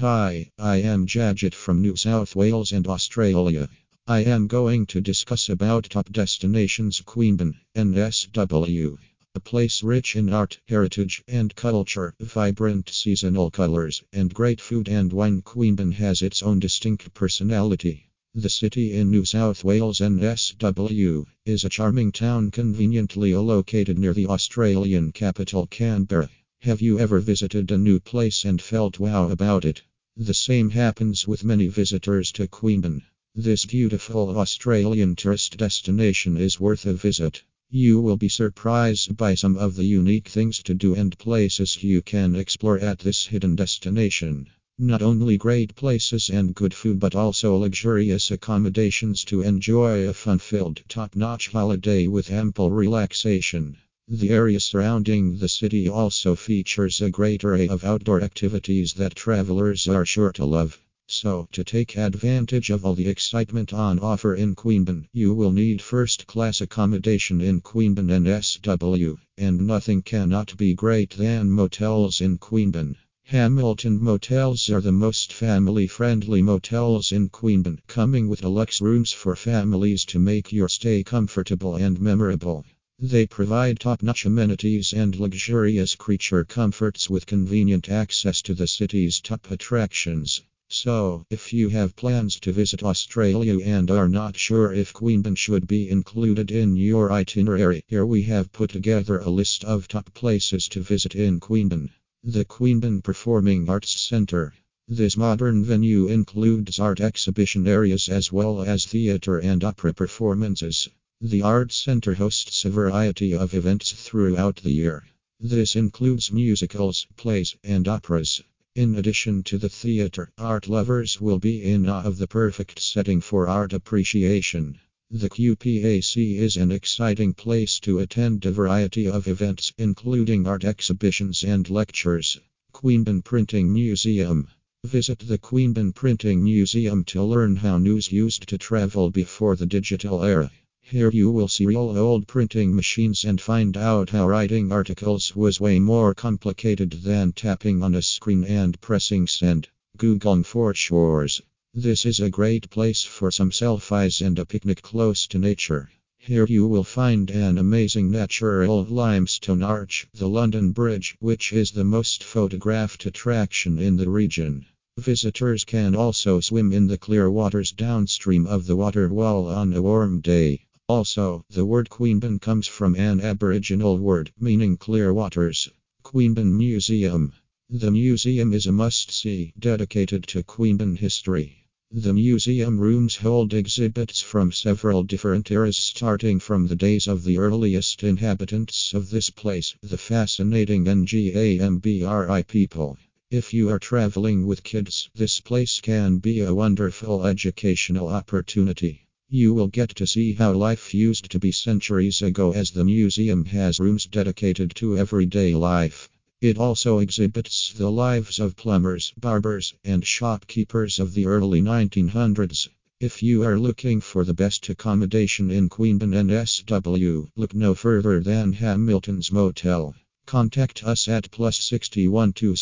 Hi, I am Jajit from New South Wales and Australia. I am going to discuss about top destinations Queanbeyan, NSW. A place rich in art, heritage, and culture, vibrant seasonal colors, and great food and wine. Queanbeyan has its own distinct personality. The city in New South Wales, NSW, is a charming town conveniently located near the Australian capital, Canberra. Have you ever visited a new place and felt wow about it? The same happens with many visitors to Queanbeyan. This beautiful Australian tourist destination is worth a visit. You will be surprised by some of the unique things to do and places you can explore at this hidden destination. Not only great places and good food, but also luxurious accommodations to enjoy a fun filled, top notch holiday with ample relaxation. The area surrounding the city also features a great array of outdoor activities that travelers are sure to love. So, to take advantage of all the excitement on offer in Queanbeyan, you will need first class accommodation in Queanbeyan NSW, and nothing cannot be great than motels in Queanbeyan. Hamilton Motels are the most family friendly motels in Queanbeyan, coming with deluxe rooms for families to make your stay comfortable and memorable. They provide top notch amenities and luxurious creature comforts with convenient access to the city's top attractions. So, if you have plans to visit Australia and are not sure if Queanbeyan should be included in your itinerary, here we have put together a list of top places to visit in Queanbeyan. The Queanbeyan Performing Arts Centre. This modern venue includes art exhibition areas as well as theatre and opera performances. The Arts Center hosts a variety of events throughout the year. This includes musicals, plays, and operas. In addition to the theater, art lovers will be in awe of the perfect setting for art appreciation. The QPAC is an exciting place to attend a variety of events, including art exhibitions and lectures. Queanbeyan Printing Museum. Visit the Queanbeyan Printing Museum to learn how news used to travel before the digital era. Here you will see real old printing machines and find out how writing articles was way more complicated than tapping on a screen and pressing send. Googong Foreshores. This is a great place for some selfies and a picnic close to nature. Here you will find an amazing natural limestone arch, the London Bridge, which is the most photographed attraction in the region. Visitors can also swim in the clear waters downstream of the water wall on a warm day. Also, the word Queanbeyan comes from an Aboriginal word meaning clear waters. Queanbeyan Museum. The museum is a must see dedicated to Queanbeyan history. The museum rooms hold exhibits from several different eras, starting from the days of the earliest inhabitants of this place, the fascinating Ngambri people. If you are traveling with kids, this place can be a wonderful educational opportunity. You will get to see how life used to be centuries ago, as the museum has rooms dedicated to everyday life. It also exhibits the lives of plumbers, barbers, and shopkeepers of the early 1900s. If you are looking for the best accommodation in Queanbeyan NSW, look no further than Hamilton's Motel. Contact us at plus 61 to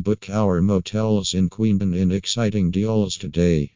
book our motels in Queanbeyan in exciting deals today.